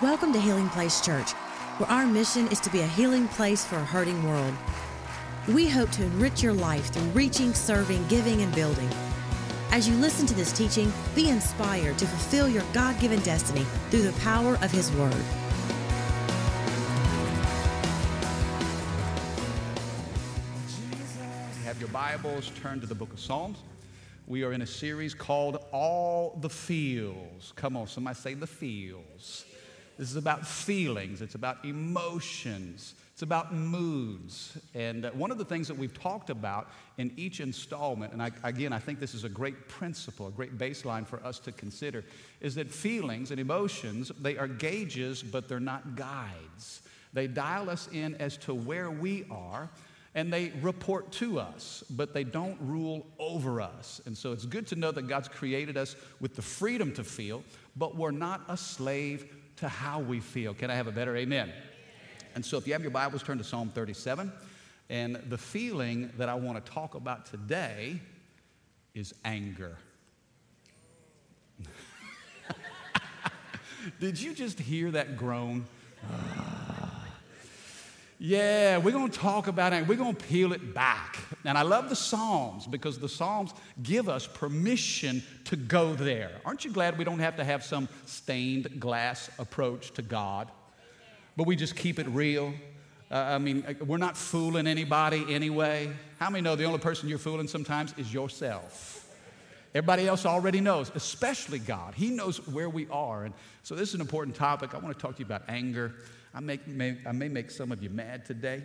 Welcome to Healing Place Church, where our mission is to be a healing place for a hurting world. We hope to enrich your life through reaching, serving, giving, and building. As you listen to this teaching, be inspired to fulfill your God given destiny through the power of His Word. Have your Bibles turned to the book of Psalms. We are in a series called All the Feels. Come on, somebody say the feels. This is about feelings, it's about emotions, it's about moods. And uh, one of the things that we've talked about in each installment, and I, again, I think this is a great principle, a great baseline for us to consider, is that feelings and emotions, they are gauges, but they're not guides. They dial us in as to where we are and they report to us, but they don't rule over us. And so it's good to know that God's created us with the freedom to feel, but we're not a slave to how we feel. Can I have a better amen? And so if you have your Bibles, turn to Psalm 37. And the feeling that I want to talk about today is anger. Did you just hear that groan? Yeah, we're going to talk about it. We're going to peel it back. And I love the Psalms because the Psalms give us permission to go there. Aren't you glad we don't have to have some stained glass approach to God? But we just keep it real. Uh, I mean, uh, we're not fooling anybody anyway. How many know the only person you're fooling sometimes is yourself? Everybody else already knows, especially God. He knows where we are. And so, this is an important topic. I want to talk to you about anger. I, may, I may make some of you mad today.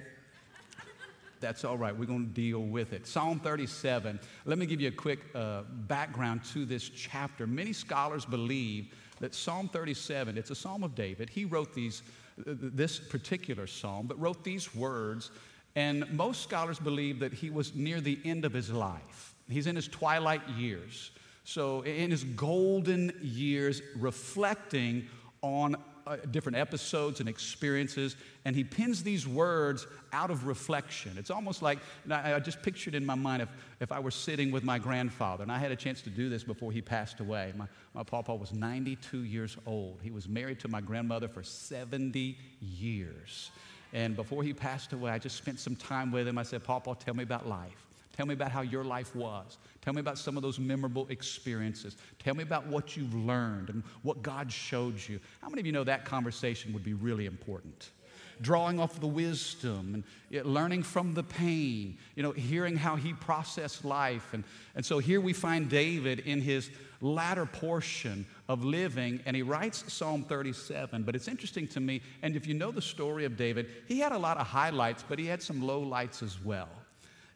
That's all right. We're going to deal with it. Psalm 37. Let me give you a quick uh, background to this chapter. Many scholars believe that Psalm 37, it's a psalm of David. He wrote these, uh, this particular psalm, but wrote these words. And most scholars believe that he was near the end of his life. He's in his twilight years. So, in his golden years, reflecting on uh, different episodes and experiences, and he pins these words out of reflection. It's almost like I, I just pictured in my mind if, if I were sitting with my grandfather, and I had a chance to do this before he passed away. My, my papa was 92 years old. He was married to my grandmother for 70 years. And before he passed away, I just spent some time with him. I said, Papa, tell me about life. Tell me about how your life was. Tell me about some of those memorable experiences. Tell me about what you've learned and what God showed you. How many of you know that conversation would be really important? Drawing off the wisdom and learning from the pain, you know, hearing how he processed life. And, and so here we find David in his latter portion of living, and he writes Psalm 37. But it's interesting to me, and if you know the story of David, he had a lot of highlights, but he had some low lights as well.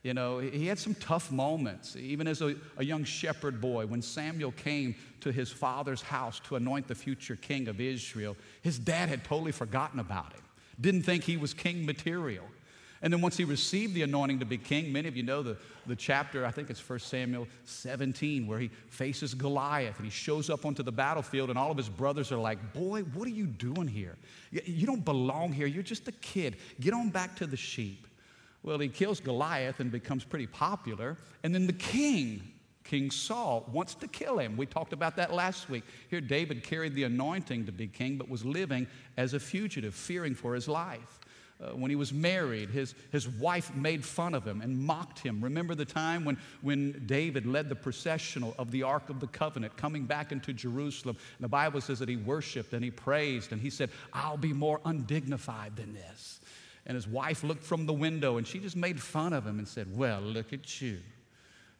You know, he had some tough moments, even as a, a, young shepherd boy. When Samuel came to his father's house to anoint the future king of Israel, his dad had totally forgotten about him, didn't think he was king material. And then once he received the anointing to be king, many of you know the, the chapter, I think it's 1 Samuel 17, where he faces Goliath and he shows up onto the battlefield, and all of his brothers are like, Boy, what are you doing here? You don't belong here. You're just a kid. Get on back to the sheep. Well, he kills Goliath and becomes pretty popular. And then the king, King Saul, wants to kill him. We talked about that last week. Here, David carried the anointing to be king, but was living as a fugitive, fearing for his life. Uh, when he was married, his, his wife made fun of him and mocked him. Remember the time when, when David led the processional of the Ark of the Covenant coming back into Jerusalem? And the Bible says that he worshiped and he praised and he said, I'll be more undignified than this. And his wife looked from the window and she just made fun of him and said, Well, look at you.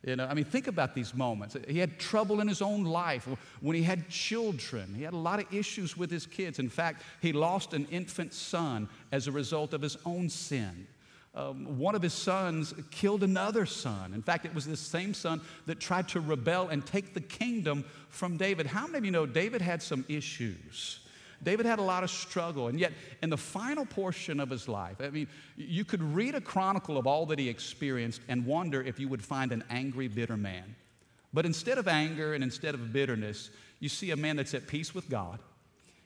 You know, I mean, think about these moments. He had trouble in his own life when he had children. He had a lot of issues with his kids. In fact, he lost an infant son as a result of his own sin. Um, one of his sons killed another son. In fact, it was this same son that tried to rebel and take the kingdom from David. How many of you know David had some issues? David had a lot of struggle, and yet in the final portion of his life, I mean, you could read a chronicle of all that he experienced and wonder if you would find an angry, bitter man. But instead of anger and instead of bitterness, you see a man that's at peace with God,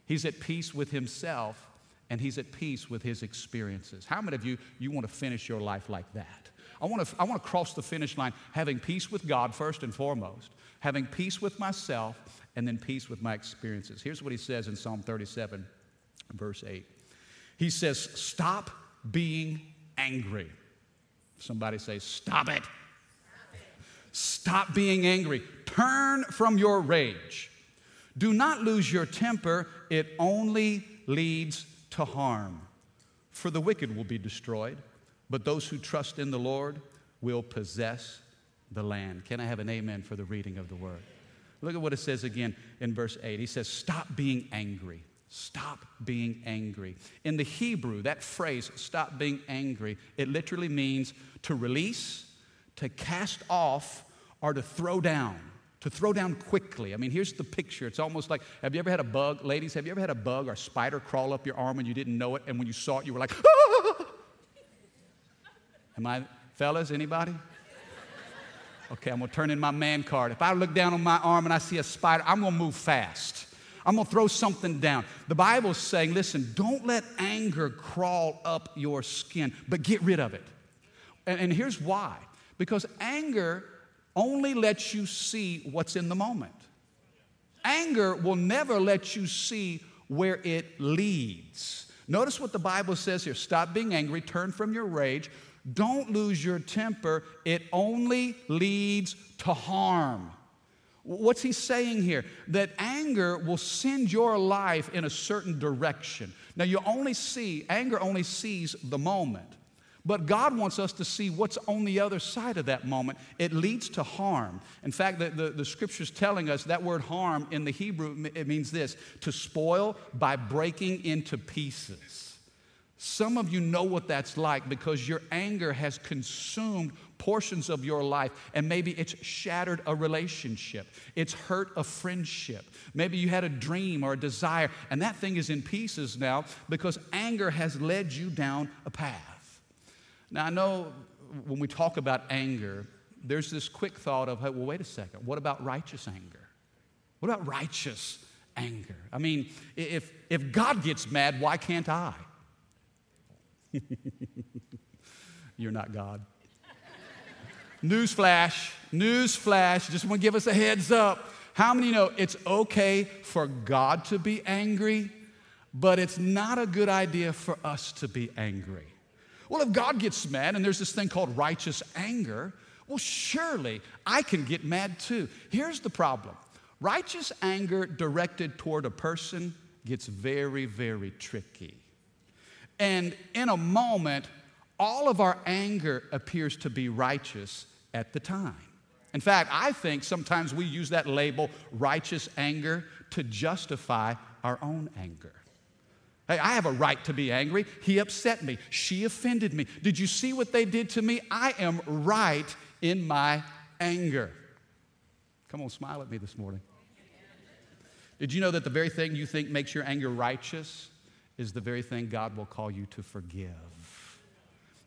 he's at peace with himself, and he's at peace with his experiences. How many of you, you want to finish your life like that? I want to, I want to cross the finish line having peace with God first and foremost, having peace with myself, and then peace with my experiences. Here's what he says in Psalm 37 verse 8. He says, Stop being angry. Somebody say, Stop it. Stop being angry. Turn from your rage. Do not lose your temper, it only leads to harm. For the wicked will be destroyed, but those who trust in the Lord will possess the land. Can I have an amen for the reading of the word? Look at what it says again in verse 8. He says, Stop being angry. Stop being angry. In the Hebrew, that phrase, stop being angry, it literally means to release, to cast off, or to throw down. To throw down quickly. I mean, here's the picture. It's almost like have you ever had a bug, ladies? Have you ever had a bug or spider crawl up your arm and you didn't know it? And when you saw it, you were like, ah! Am I, fellas, anybody? Okay, I'm gonna turn in my man card. If I look down on my arm and I see a spider, I'm gonna move fast. I'm gonna throw something down. The Bible's saying, listen, don't let anger crawl up your skin, but get rid of it. And, and here's why because anger only lets you see what's in the moment. Anger will never let you see where it leads. Notice what the Bible says here stop being angry, turn from your rage. Don't lose your temper, it only leads to harm. What's he saying here? That anger will send your life in a certain direction. Now, you only see, anger only sees the moment. But God wants us to see what's on the other side of that moment. It leads to harm. In fact, the, the, the scripture's telling us that word harm in the Hebrew, it means this to spoil by breaking into pieces. Some of you know what that's like because your anger has consumed portions of your life, and maybe it's shattered a relationship, it's hurt a friendship. Maybe you had a dream or a desire, and that thing is in pieces now because anger has led you down a path. Now, I know when we talk about anger, there's this quick thought of, hey, well, wait a second, what about righteous anger? What about righteous anger? I mean, if, if God gets mad, why can't I? You're not God. Newsflash, newsflash, just want to give us a heads up. How many know it's okay for God to be angry, but it's not a good idea for us to be angry? Well, if God gets mad and there's this thing called righteous anger, well, surely I can get mad too. Here's the problem righteous anger directed toward a person gets very, very tricky. And in a moment, all of our anger appears to be righteous at the time. In fact, I think sometimes we use that label, righteous anger, to justify our own anger. Hey, I have a right to be angry. He upset me. She offended me. Did you see what they did to me? I am right in my anger. Come on, smile at me this morning. Did you know that the very thing you think makes your anger righteous is the very thing God will call you to forgive.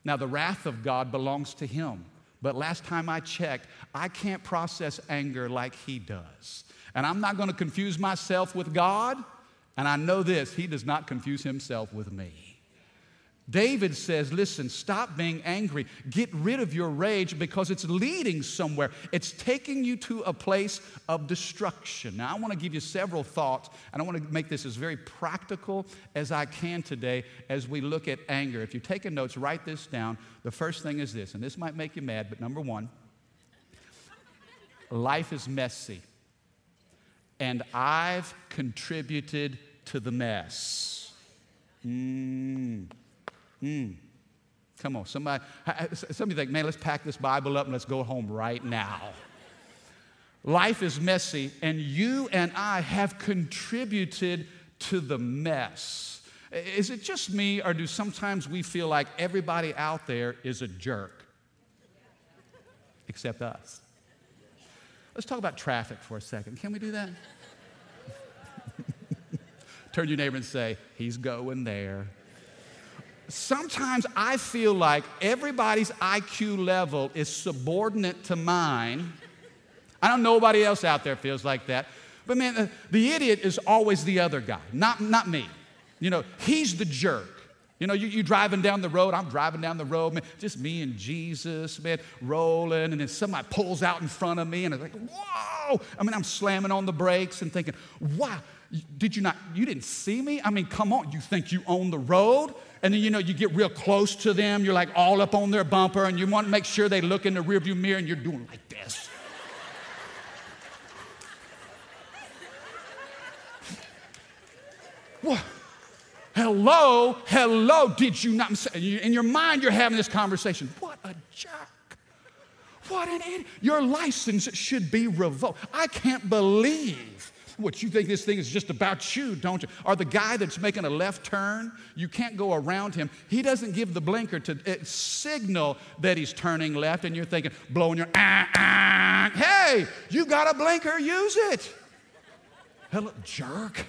Now, the wrath of God belongs to Him. But last time I checked, I can't process anger like He does. And I'm not going to confuse myself with God. And I know this He does not confuse Himself with me. David says, Listen, stop being angry. Get rid of your rage because it's leading somewhere. It's taking you to a place of destruction. Now, I want to give you several thoughts, and I want to make this as very practical as I can today as we look at anger. If you're taking notes, write this down. The first thing is this, and this might make you mad, but number one, life is messy, and I've contributed to the mess. Mm. Mm. Come on, somebody, somebody think, man, let's pack this Bible up and let's go home right now. Life is messy, and you and I have contributed to the mess. Is it just me, or do sometimes we feel like everybody out there is a jerk? Except us. Let's talk about traffic for a second. Can we do that? Turn your neighbor and say, He's going there sometimes I feel like everybody's IQ level is subordinate to mine. I don't know nobody else out there feels like that. But man, the idiot is always the other guy, not, not me. You know, he's the jerk. You know, you, you driving down the road, I'm driving down the road, man, just me and Jesus, man, rolling, and then somebody pulls out in front of me, and it's like, whoa! I mean, I'm slamming on the brakes and thinking, wow, Did you not? You didn't see me? I mean, come on. You think you own the road? And then, you know, you get real close to them. You're like all up on their bumper and you want to make sure they look in the rearview mirror and you're doing like this. what? Hello, hello, did you not? In your mind, you're having this conversation. What a jerk. What an idiot. Your license should be revoked. I can't believe what you think this thing is just about you, don't you? Or the guy that's making a left turn, you can't go around him. He doesn't give the blinker to signal that he's turning left, and you're thinking, blowing your ah, ah. Hey, you got a blinker, use it. Hello, jerk.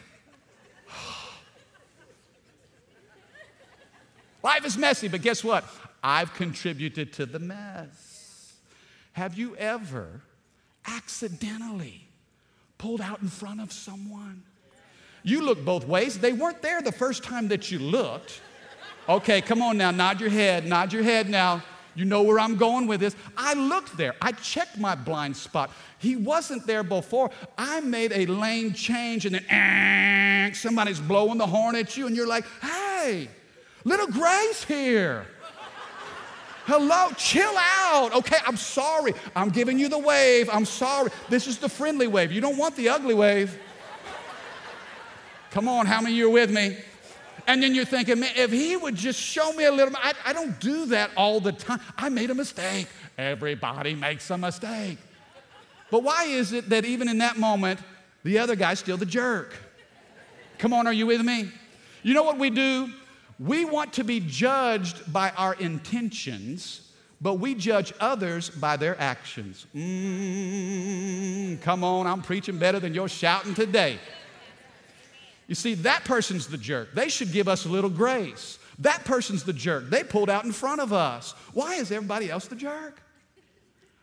Life is messy, but guess what? I've contributed to the mess. Have you ever accidentally pulled out in front of someone? You look both ways. They weren't there the first time that you looked. Okay, come on now, nod your head, nod your head now. You know where I'm going with this. I looked there. I checked my blind spot. He wasn't there before. I made a lane change and then somebody's blowing the horn at you and you're like, hey, Little grace here. Hello, chill out. Okay, I'm sorry. I'm giving you the wave. I'm sorry. This is the friendly wave. You don't want the ugly wave. Come on, how many of you are with me? And then you're thinking, man, if he would just show me a little, I, I don't do that all the time. I made a mistake. Everybody makes a mistake. But why is it that even in that moment, the other guy's still the jerk? Come on, are you with me? You know what we do? We want to be judged by our intentions, but we judge others by their actions. Mm, come on, I'm preaching better than you're shouting today. You see, that person's the jerk. They should give us a little grace. That person's the jerk. They pulled out in front of us. Why is everybody else the jerk?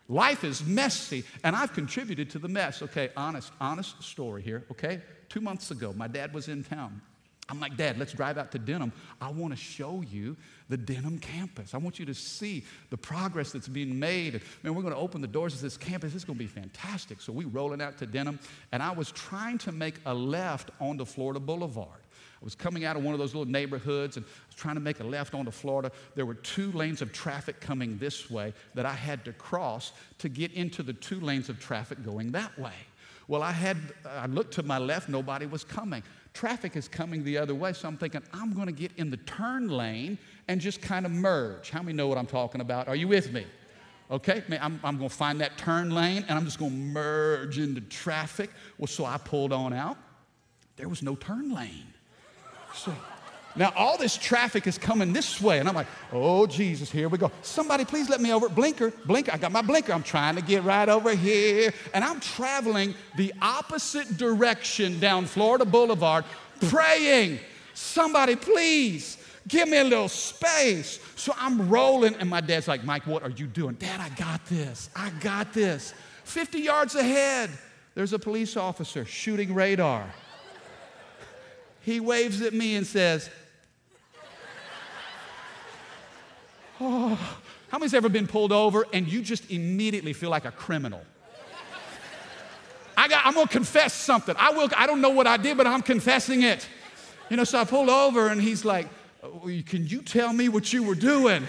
Life is messy, and I've contributed to the mess. Okay, honest, honest story here, okay? Two months ago, my dad was in town. I'm like, Dad, let's drive out to Denham. I want to show you the Denham campus. I want you to see the progress that's being made. Man, we're going to open the doors of this campus. It's going to be fantastic. So we rolling out to Denham, and I was trying to make a left onto Florida Boulevard. I was coming out of one of those little neighborhoods and I was trying to make a left onto Florida. There were two lanes of traffic coming this way that I had to cross to get into the two lanes of traffic going that way. Well, I had I looked to my left, nobody was coming traffic is coming the other way. So I'm thinking, I'm to get in the turn lane and just kind of merge. How many know what I'm talking about? Are you with me? Okay, I'm, I'm to find that turn lane and I'm just to merge into traffic. Well, so I pulled on out. There was no turn lane. So now, all this traffic is coming this way, and I'm like, oh, Jesus, here we go. Somebody, please let me over. Blinker, blinker. I got my blinker. I'm trying to get right over here. And I'm traveling the opposite direction down Florida Boulevard, praying, somebody, please give me a little space. So I'm rolling, and my dad's like, Mike, what are you doing? Dad, I got this. I got this. 50 yards ahead, there's a police officer shooting radar. He waves at me and says, Oh, how many's ever been pulled over and you just immediately feel like a criminal? I got, I'm gonna confess something. I will, I don't know what I did, but I'm confessing it. You know, so I pulled over and he's like, oh, Can you tell me what you were doing?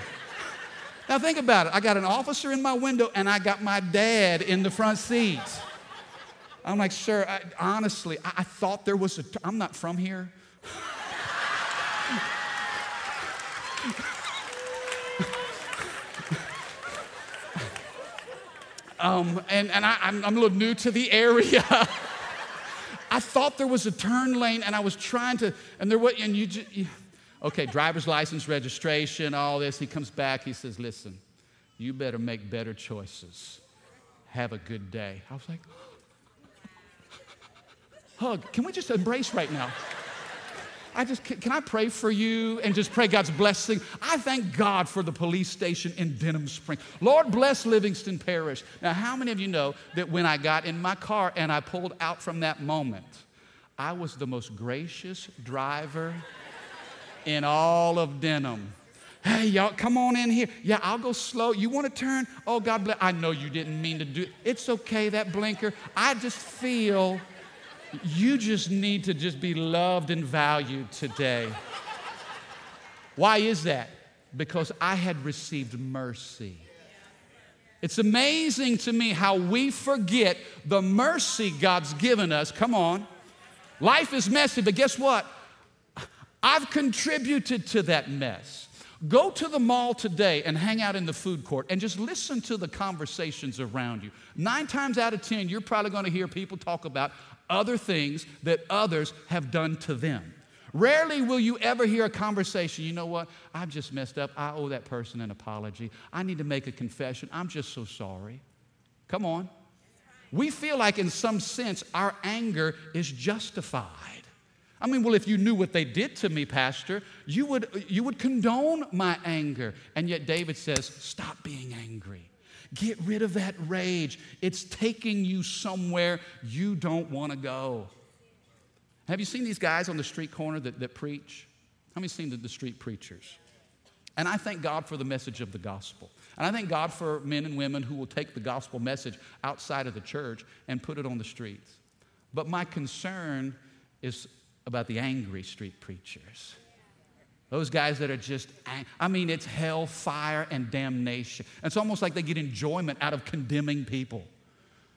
Now think about it. I got an officer in my window and I got my dad in the front seat. I'm like, Sir, I, honestly, I, I thought there was a, I'm not from here. Um, and and I, am I'm a little new to the area. I thought there was a turn lane, and I was trying to, and there was, and you, just, you, okay, driver's license, registration, all this. He comes back, he says, "Listen, you better make better choices. Have a good day." I was like, hug. Can we just embrace right now? I just, can I pray for you and just pray God's blessing? I thank God for the police station in Denham Spring. Lord bless Livingston Parish. Now, how many of you know that when I got in my car and I pulled out from that moment, I was the most gracious driver in all of Denham. Hey, y'all, come on in here. Yeah, I'll go slow. You want to turn? Oh, God bless. I know you didn't mean to do it. It's okay, that blinker. I just feel You just need to just be loved and valued today. Why is that? Because I had received mercy. It's amazing to me how we forget the mercy God's given us. Come on. Life is messy, but guess what? I've contributed to that mess. Go to the mall today and hang out in the food court and just listen to the conversations around you. Nine times out of 10, you're probably going to hear people talk about other things that others have done to them. Rarely will you ever hear a conversation, you know what? I've just messed up. I owe that person an apology. I need to make a confession. I'm just so sorry. Come on. We feel like, in some sense, our anger is justified. I mean, well, if you knew what they did to me, Pastor, you would, you would condone my anger. And yet, David says, Stop being angry. Get rid of that rage. It's taking you somewhere you don't want to go. Have you seen these guys on the street corner that, that preach? How many seen the, the street preachers? And I thank God for the message of the gospel. And I thank God for men and women who will take the gospel message outside of the church and put it on the streets. But my concern is about the angry street preachers. Those guys that are just, I mean, it's hell, fire, and damnation. It's almost like they get enjoyment out of condemning people.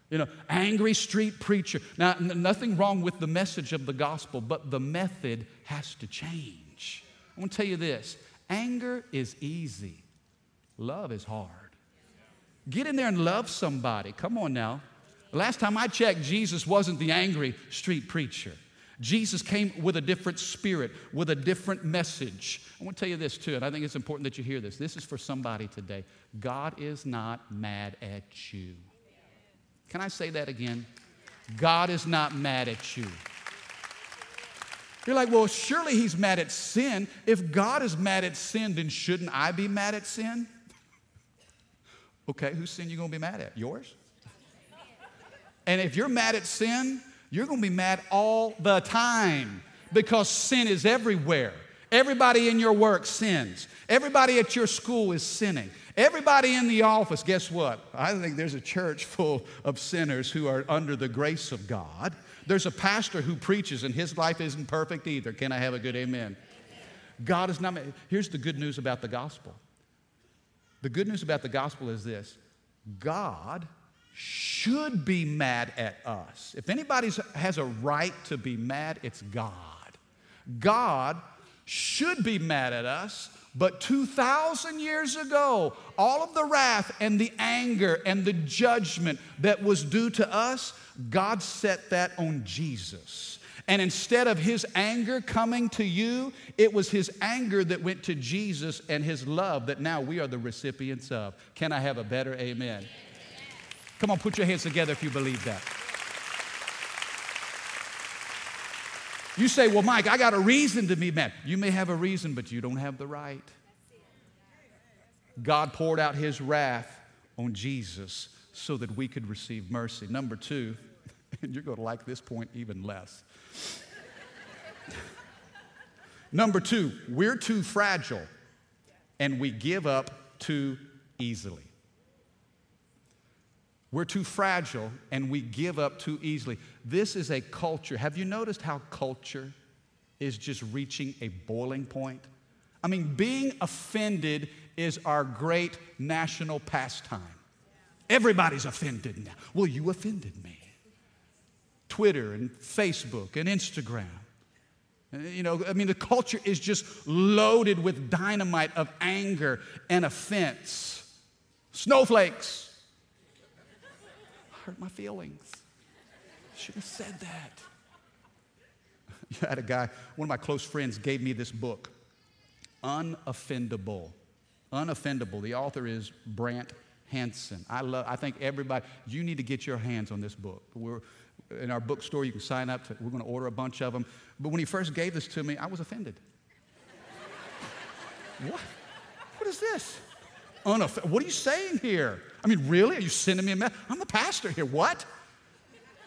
You know, angry street preacher. Now, n- nothing wrong with the message of the gospel, but the method has to change. I want to tell you this anger is easy, love is hard. Get in there and love somebody. Come on now. Last time I checked, Jesus wasn't the angry street preacher. Jesus came with a different spirit, with a different message. I want to tell you this too, and I think it's important that you hear this. This is for somebody today. God is not mad at you. Can I say that again? God is not mad at you. You're like, well, surely he's mad at sin. If God is mad at sin, then shouldn't I be mad at sin? Okay, whose sin you gonna be mad at? Yours? And if you're mad at sin, you're gonna be mad all the time because sin is everywhere. Everybody in your work sins. Everybody at your school is sinning. Everybody in the office, guess what? I think there's a church full of sinners who are under the grace of God. There's a pastor who preaches and his life isn't perfect either. Can I have a good amen? God is not. Here's the good news about the gospel. The good news about the gospel is this God should be mad at us. If anybody has a right to be mad, it's God. God should be mad at us but 2,000 years ago, all of the wrath and the anger and the judgment that was due to us, God set that on Jesus. And instead of his anger coming to you, it was his anger that went to Jesus and his love that now we are the recipients of. Can I have a better amen? Come on, put your hands together if you believe that. You say, Well, Mike, I got a reason to be mad. You may have a reason, but you don't have the right. God poured out his wrath on Jesus so that we could receive mercy. Number two, and you're going to like this point even less. Number two, we're too fragile and we give up too easily. We're too fragile and we give up too easily. This is a culture. Have you noticed how culture is just reaching a boiling point? I mean, being offended is our great national pastime. Everybody's offended now. Well, you offended me. Twitter and Facebook and Instagram. You know, I mean, the culture is just loaded with dynamite of anger and offense. Snowflakes hurt my feelings. Should have said that. I had a guy, one of my close friends gave me this book, Unoffendable. Unoffendable. The author is Brant Hansen. I love, I think everybody, you need to get your hands on this book. We're in our bookstore, you can sign up. To, we're going to order a bunch of them. But when he first gave this to me, I was offended. what? What is this? Unoff- what are you saying here? I mean, really? Are you sending me a message? I'm the pastor here. What?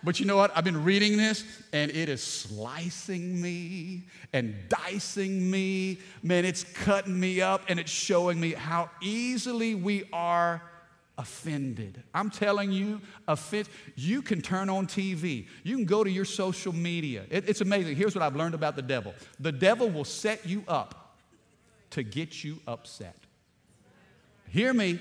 But you know what? I've been reading this and it is slicing me and dicing me. Man, it's cutting me up and it's showing me how easily we are offended. I'm telling you, offend, you can turn on TV. You can go to your social media. It, it's amazing. Here's what I've learned about the devil the devil will set you up to get you upset. Hear me.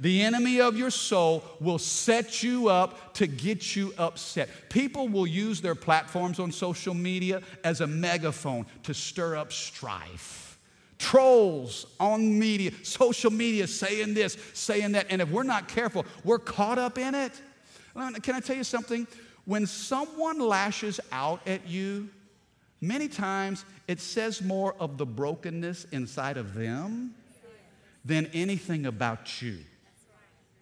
The enemy of your soul will set you up to get you upset. People will use their platforms on social media as a megaphone to stir up strife. Trolls on media, social media saying this, saying that. And if we're not careful, we're caught up in it. Can I tell you something? When someone lashes out at you, many times it says more of the brokenness inside of them than anything about you.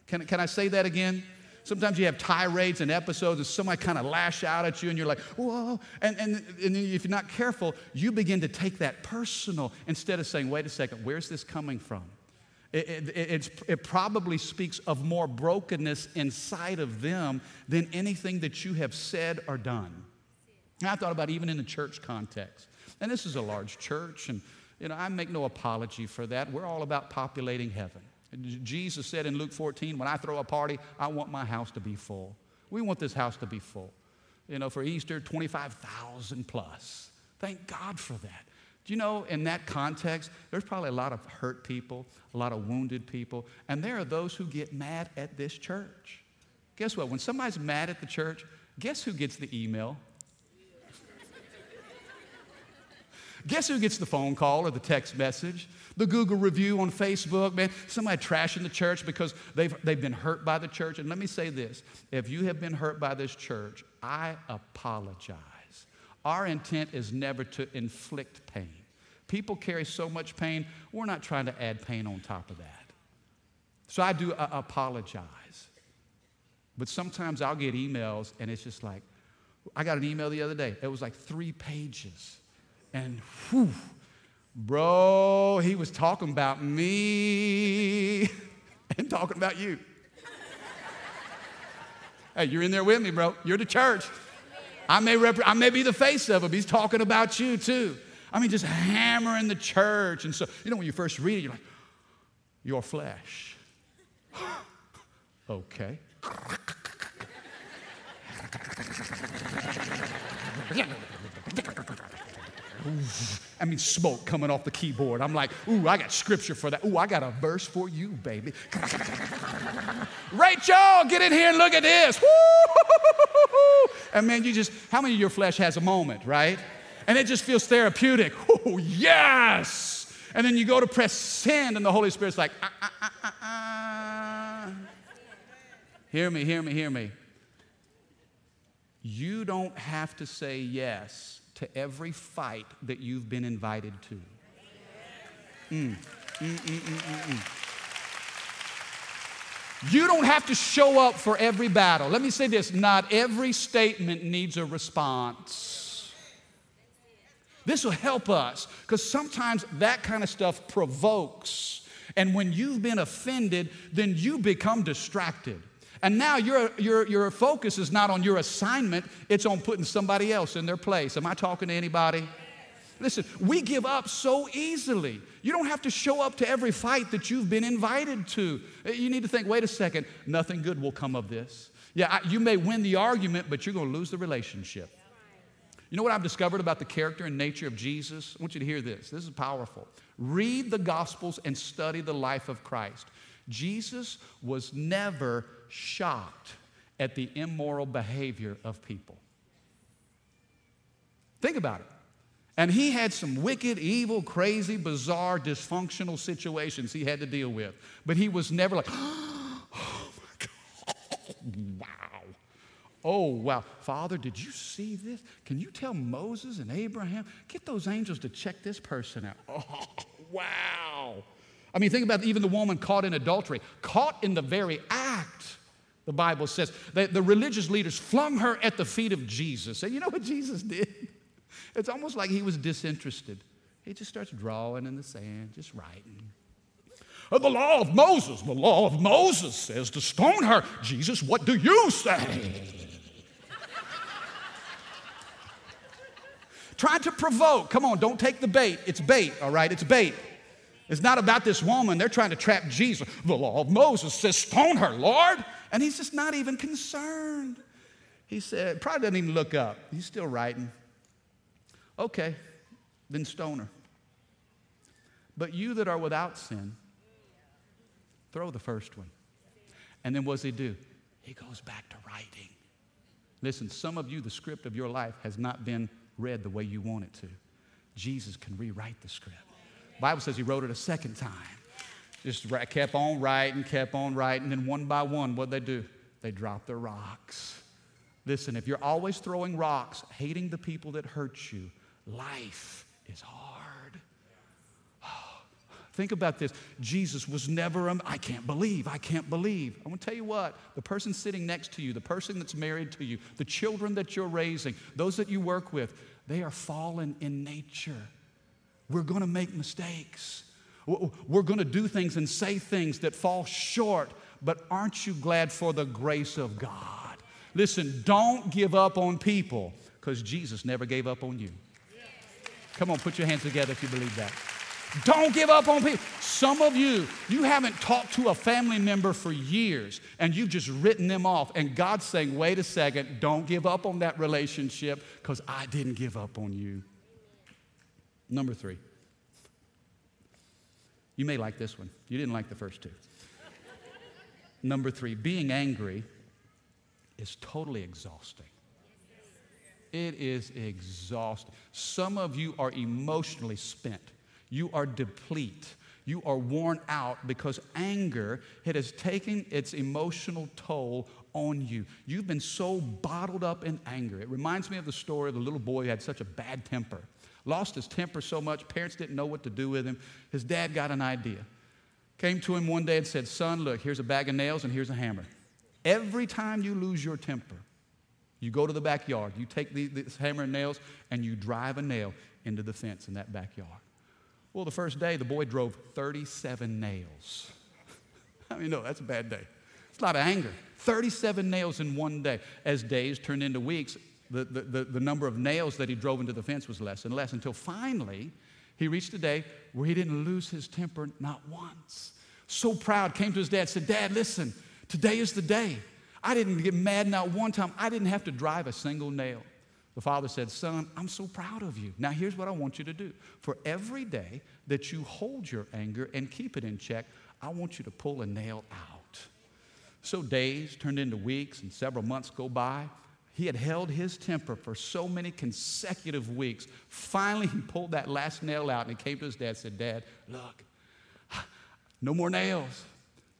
Can, can I say that again? Sometimes you have tirades and episodes, and somebody kind of lash out at you, and you're like, whoa. And, and, and if you're not careful, you begin to take that personal instead of saying, wait a second, where's this coming from? It, it, it, probably speaks of more brokenness inside of them than anything that you have said or done. And I thought about even in the church context. And this is a large church, and you know, I make no apology for that. We're all about populating heaven. Jesus said in Luke 14, when I throw a party, I want my house to be full. We want this house to be full. You know, for Easter, 25,000 plus. Thank God for that. Do you know, in that context, there's probably a lot of hurt people, a lot of wounded people, and there are those who get mad at this church. Guess what? When somebody's mad at the church, guess who gets the email? Guess who gets the phone call or the text message? the Google review on Facebook, man, somebody trashing the church because they've, they've been hurt by the church. And let me say this if you have been hurt by this church, I apologize. Our intent is never to inflict pain. People carry so much pain, we're not trying to add pain on top of that. So I do uh, apologize. But sometimes I'll get emails and it's just like, I got an email the other day. It was like three pages. And whew, Bro, he was talking about me and talking about you. hey, you're in there with me, bro. You're the church. I may, rep- I may be the face of him. He's talking about you too. I mean, just hammering the church. And so, you know, when you first read it, you're like, your flesh. okay. I mean, smoke coming off the keyboard. I'm like, ooh, I got scripture for that. Ooh, I got a verse for you, baby. Rachel, get in here and look at this. And man, you just, how many of your flesh has a moment, right? And it just feels therapeutic. Oh, yes. And then you go to press send, and the Holy Spirit's like, ah, ah, ah. Hear me, hear me, hear me. You don't have to say yes to every fight that you've been invited to. Mm. Mm, mm, you don't have to show up for every battle. Let me say this not every statement needs a response. This will help us because sometimes that kind of stuff provokes. And when you've been offended, then you become distracted. And now your, your, your focus is not on your assignment, it's on putting somebody else in their place. Am I talking to anybody? Listen, we give up so easily. You don't have to show up to every fight that you've been invited to. Uh, you need to think wait a second, nothing good will come of this. Yeah, you may win the argument, but you're going to lose the relationship. You know what I've discovered about the character and nature of Jesus? I want you to hear this. This is powerful. Read the Gospels and study the life of Christ. Jesus was never shocked at the immoral behavior of people. Think about it. And he had some wicked, evil, crazy, bizarre, dysfunctional situations he had to deal with. But he was never like, oh my God, wow. Oh, wow. Father, did you see this? Can you tell Moses and Abraham, get those angels to check this person out? Oh, wow. I mean, think about even the woman caught in adultery, caught in the very act. The Bible says that the religious leaders flung her at the feet of Jesus. And you know what Jesus did? It's almost like he was disinterested. He just starts drawing in the sand, just writing. The law of Moses, the law of Moses says to stone her. Jesus, what do you say? Trying to provoke. Come on, don't take the bait. It's bait, all right? It's bait. It's not about this woman. They're trying to trap Jesus. The law of Moses says, Stone her, Lord. And he's just not even concerned. He said, probably doesn't even look up. He's still writing. Okay, then stone her. But you that are without sin, throw the first one. And then what does he do? He goes back to writing. Listen, some of you, the script of your life has not been read the way you want it to. Jesus can rewrite the script. Bible says he wrote it a second time. Just kept on writing, kept on writing, and then one by one, what they do? They drop their rocks. Listen, if you're always throwing rocks, hating the people that hurt you, life is hard. Think about this. Jesus was never, um, I can't believe, I can't believe. I'm gonna tell you what, the person sitting next to you, the person that's married to you, the children that you're raising, those that you work with, they are fallen in nature. We're gonna make mistakes. We're gonna do things and say things that fall short, but aren't you glad for the grace of God? Listen, don't give up on people because Jesus never gave up on you. Come on, put your hands together if you believe that. Don't give up on people. Some of you, you haven't talked to a family member for years and you've just written them off. And God's saying, wait a second, don't give up on that relationship because I didn't give up on you. Number three. You may like this one. You didn't like the first two. Number three, being angry is totally exhausting. It is exhausting. Some of you are emotionally spent. You are deplete. You are worn out because anger it has taken its emotional toll on you. You've been so bottled up in anger. It reminds me of the story of the little boy who had such a bad temper. Lost his temper so much, parents didn't know what to do with him. His dad got an idea. Came to him one day and said, Son, look, here's a bag of nails and here's a hammer. Every time you lose your temper, you go to the backyard, you take the, this hammer and nails, and you drive a nail into the fence in that backyard. Well, the first day, the boy drove 37 nails. I mean, no, that's a bad day. It's a lot of anger. 37 nails in one day. As days turned into weeks, the, the, the, the number of nails that he drove into the fence was less and less until finally he reached a day where he didn't lose his temper not once. So proud, came to his dad, said, Dad, listen, today is the day. I didn't get mad not one time. I didn't have to drive a single nail. The father said, Son, I'm so proud of you. Now, here's what I want you to do. For every day that you hold your anger and keep it in check, I want you to pull a nail out. So days turned into weeks and several months go by. He had held his temper for so many consecutive weeks. Finally, he pulled that last nail out and he came to his dad and said, Dad, look, no more nails.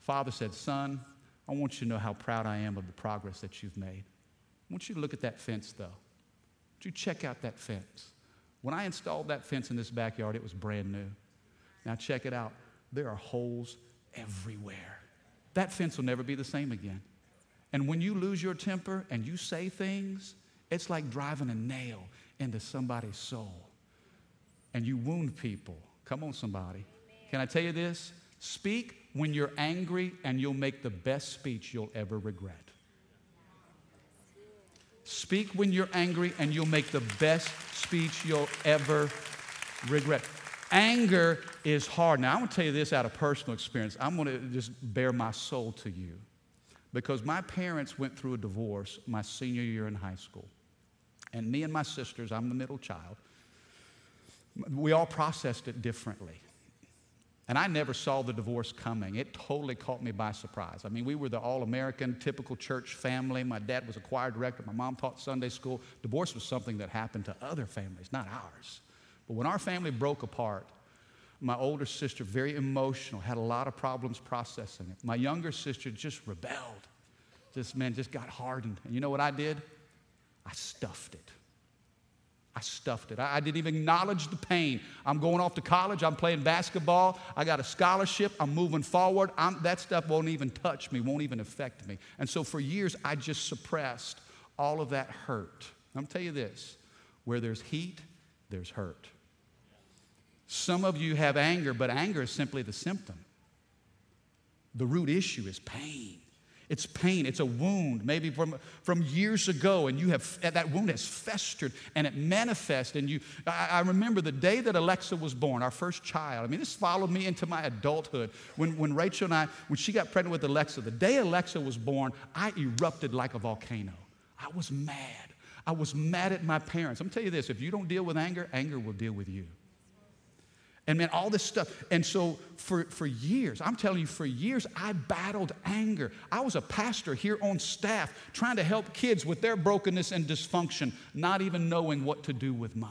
Father said, Son, I want you to know how proud I am of the progress that you've made. I want you to look at that fence, though. Would you check out that fence? When I installed that fence in this backyard, it was brand new. Now, check it out. There are holes everywhere. That fence will never be the same again. And when you lose your temper and you say things, it's like driving a nail into somebody's soul. And you wound people. Come on, somebody. Can I tell you this? Speak when you're angry, and you'll make the best speech you'll ever regret. Speak when you're angry, and you'll make the best speech you'll ever regret. Anger is hard. Now, I'm going to tell you this out of personal experience. I'm going to just bare my soul to you because my parents went through a divorce my senior year in high school. And me and my sisters, I'm the middle child, we all processed it differently. And I never saw the divorce coming. It totally caught me by surprise. I mean, we were the all American, typical church family. My dad was a choir director, my mom taught Sunday school. Divorce was something that happened to other families, not ours. But when our family broke apart, my older sister, very emotional, had a lot of problems processing it. My younger sister just rebelled. This man just got hardened. And you know what I did? I stuffed it. I stuffed it. I, I, didn't even acknowledge the pain. I'm going off to college. I'm playing basketball. I got a scholarship. I'm moving forward. I'm, that stuff won't even touch me, won't even affect me. And so for years, I just suppressed all of that hurt. I'm going to tell you this where there's heat, there's hurt. Some of you have anger, but anger is simply the symptom. The root issue is pain. It's pain, it's a wound, maybe from, from years ago, and you have that wound has festered and it manifests. And you, I, I, remember the day that Alexa was born, our first child. I mean, this followed me into my adulthood. When, when Rachel and I, when she got pregnant with Alexa, the day Alexa was born, I erupted like a volcano. I was mad. I was mad at my parents. I'm tell you this if you don't deal with anger, anger will deal with you and man, all this stuff. And so for, for years, I'm telling you, for years, I battled anger. I was a pastor here on staff trying to help kids with their brokenness and dysfunction, not even knowing what to do with mine.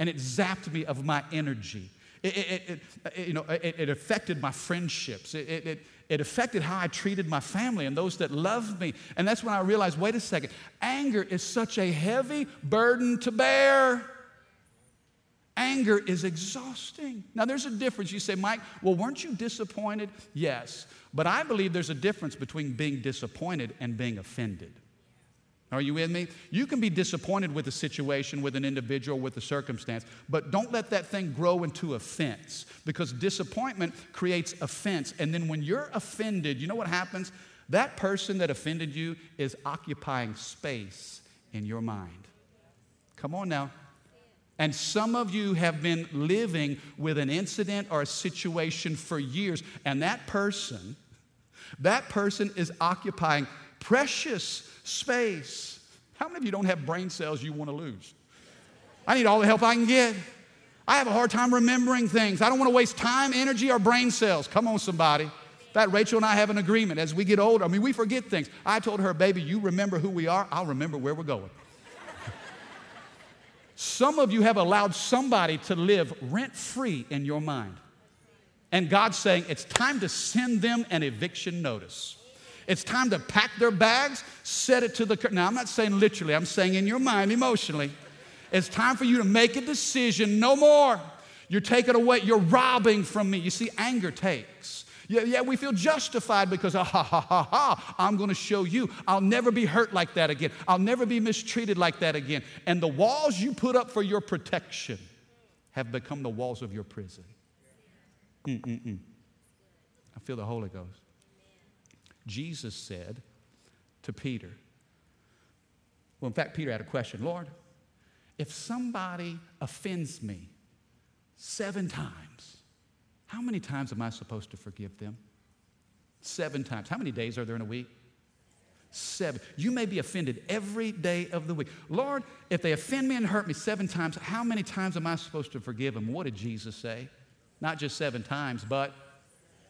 And it zapped me of my energy. It, it, it, you know, it, it affected my friendships. It, it, it affected how I treated my family and those that loved me. And that's when I realized wait a second, anger is such a heavy burden to bear. Anger is exhausting. Now, there's a difference. You say, Mike, well, weren't you disappointed? Yes. But I believe there's a difference between being disappointed and being offended. Are you with me? You can be disappointed with a situation, with an individual, with a circumstance, but don't let that thing grow into offense because disappointment creates offense. And then when you're offended, you know what happens? That person that offended you is occupying space in your mind. Come on now. And some of you have been living with an incident or a situation for years, and that person, that person is occupying precious space. How many of you don't have brain cells you want to lose? I need all the help I can get. I have a hard time remembering things. I don't want to waste time, energy, or brain cells. Come on, somebody. That Rachel and I have an agreement as we get older. I mean, we forget things. I told her, baby, you remember who we are, I'll remember where we're going. Some of you have allowed somebody to live rent free in your mind. And God's saying it's time to send them an eviction notice. It's time to pack their bags, set it to the. Now, I'm not saying literally, I'm saying in your mind, emotionally. It's time for you to make a decision no more. You're taking away, you're robbing from me. You see, anger takes. Yeah, yeah, we feel justified because, ah, ha, ha, ha, ha, I'm going to show you. I'll never be hurt like that again. I'll never be mistreated like that again. And the walls you put up for your protection have become the walls of your prison. Mm-mm-mm. I feel the Holy Ghost. Jesus said to Peter, well, in fact, Peter had a question Lord, if somebody offends me seven times, how many times am I supposed to forgive them? Seven times. How many days are there in a week? Seven. You may be offended every day of the week. Lord, if they offend me and hurt me seven times, how many times am I supposed to forgive them? What did Jesus say? Not just seven times, but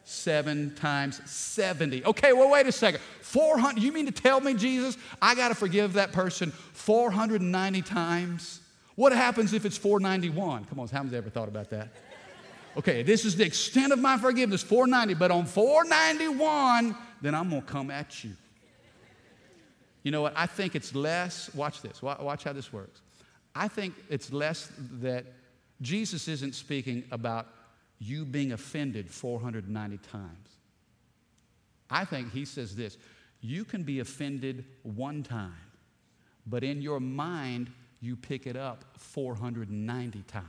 seven times 70. Okay, well, wait a second. 400, you mean to tell me, Jesus, I got to forgive that person 490 times? What happens if it's 491? Come on, how many ever thought about that? Okay, this is the extent of my forgiveness, 490, but on 491, then I'm going to come at you. You know what? I think it's less, watch this, watch how this works. I think it's less that Jesus isn't speaking about you being offended 490 times. I think he says this you can be offended one time, but in your mind, you pick it up 490 times.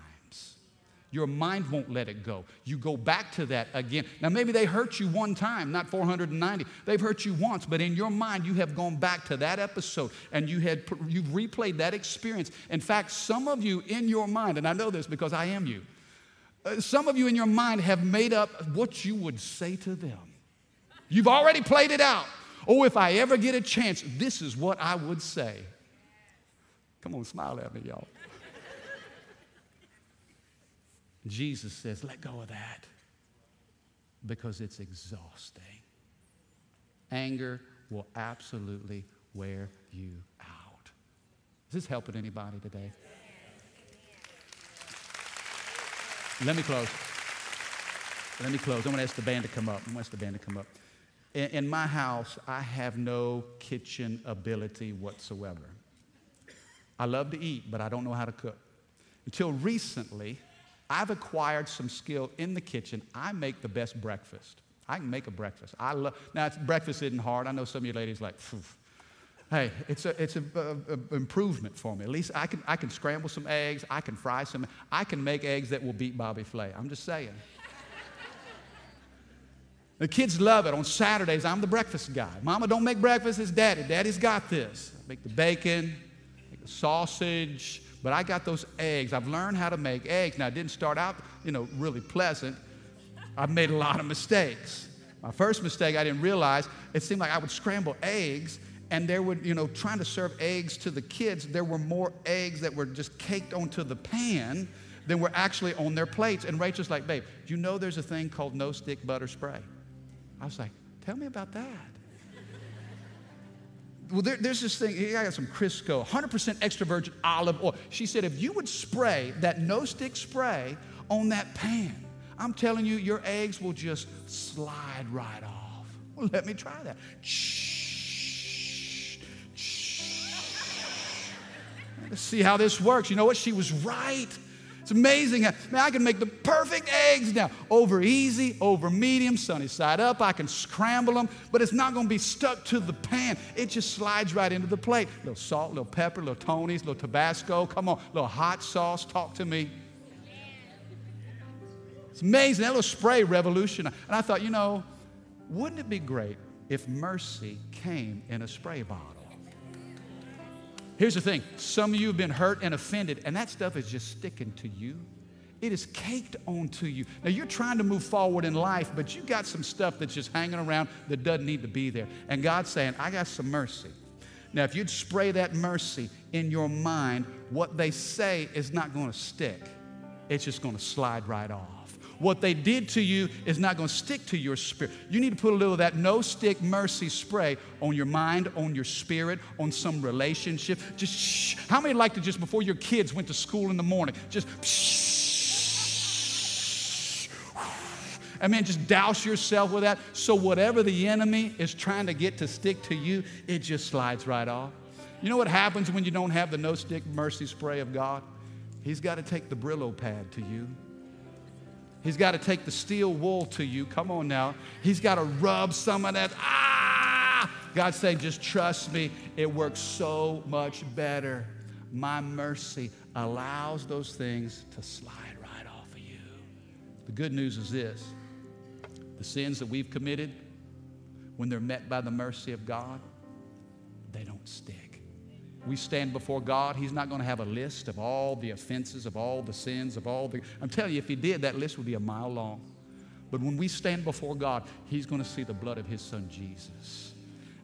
Your mind won't let it go. You go back to that again. Now, maybe they hurt you one time, not 490. They've hurt you once, but in your mind, you have gone back to that episode and you had, you've replayed that experience. In fact, some of you in your mind, and I know this because I am you, uh, some of you in your mind have made up what you would say to them. You've already played it out. Oh, if I ever get a chance, this is what I would say. Come on, smile at me, y'all. Jesus says, let go of that because it's exhausting. Anger will absolutely wear you out. Is this helping anybody today? Let me close. Let me close. I'm going to ask the band to come up. I'm going to ask the band to come up. In, in my house, I have no kitchen ability whatsoever. I love to eat, but I don't know how to cook. Until recently, I've acquired some skill in the kitchen. I make the best breakfast. I can make a breakfast. I love now. breakfast isn't hard. I know some of you ladies like. Phew. Hey, it's a it's a, a, improvement for me. At least I can I can scramble some eggs. I can fry some. I can make eggs that will beat Bobby Flay. I'm just saying. The kids love it. On Saturdays, I'm the breakfast guy. Mama, don't make breakfast, it's daddy. Daddy's got this. I make the bacon, make the sausage, but I got those eggs. I've learned how to make eggs. Now, it didn't start out, you know, really pleasant. I've made a lot of mistakes. My first mistake, I didn't realize it seemed like I would scramble eggs, and there would, you know, trying to serve eggs to the kids, there were more eggs that were just caked onto the pan than were actually on their plates. And Rachel's like, babe, you know there's a thing called no stick butter spray? I was like, tell me about that. Well, there, there's this thing, I got some Crisco, 100% extra virgin olive oil. She said, if you would spray that no stick spray on that pan, I'm telling you, your eggs will just slide right off. Well, let me try that. Let's see how this works. You know what? She was right. It's amazing. How, man, I can make the perfect eggs now. Over easy, over medium, sunny side up. I can scramble them, but it's not going to be stuck to the pan. It just slides right into the plate. A little salt, a little pepper, little Tony's, little Tabasco. Come on, a little hot sauce. Talk to me. It's amazing. That little spray revolution. And I thought, you know, wouldn't it be great if mercy came in a spray bottle? Here's the thing some of you have been hurt and offended, and that stuff is just sticking to you. It is caked onto you. Now, you're trying to move forward in life, but you got some stuff that's just hanging around that doesn't need to be there. And God's saying, I got some mercy. Now, if you'd spray that mercy in your mind, what they say is not going to stick, it's just going to slide right off. What they did to you is not going to stick to your spirit. You need to put a little of that no stick mercy spray on your mind, on your spirit, on some relationship. Just shh. How many like to just before your kids went to school in the morning, just shh. I mean, just douse yourself with that. So whatever the enemy is trying to get to stick to you, it just slides right off. You know what happens when you don't have the no stick mercy spray of God? He's got to take the Brillo pad to you. He's got to take the steel wool to you. Come on now. He's got to rub some of that. Ah! God's saying, just trust me. It works so much better. My mercy allows those things to slide right off of you. The good news is this the sins that we've committed, when they're met by the mercy of God, they don't stick we stand before God, He's not going to have a list of all the offenses, of all the sins, of all the. I'm telling you, if He did, that list would be a mile long. But when we stand before God, He's going to see the blood of His Son Jesus.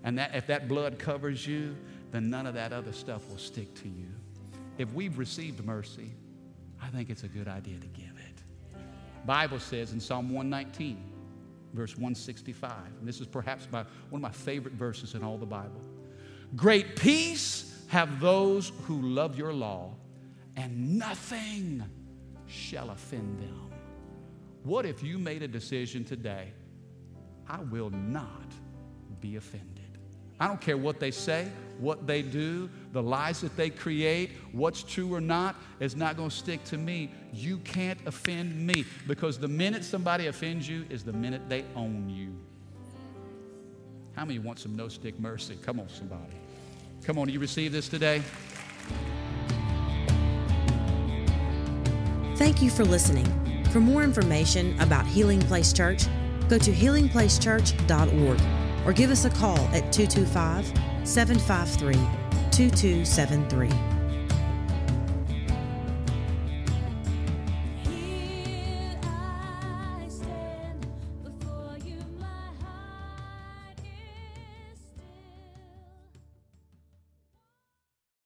And that, if that blood covers you, then none of that other stuff will stick to you. If we've received mercy, I think it's a good idea to give it. Bible says in Psalm 119, verse 165, and this is perhaps my, one of my favorite verses in all the Bible. Great peace have those who love your law, and nothing shall offend them. What if you made a decision today? I will not be offended. I don't care what they say, what they do, the lies that they create, what's true or not, is not going to stick to me. You can't offend me because the minute somebody offends you is the minute they own you. How many want some no stick mercy? Come on, somebody. Come on, you receive this today? Thank you for listening. For more information about Healing Place Church, go to healingplacechurch.org or give us a call at 225 753 2273.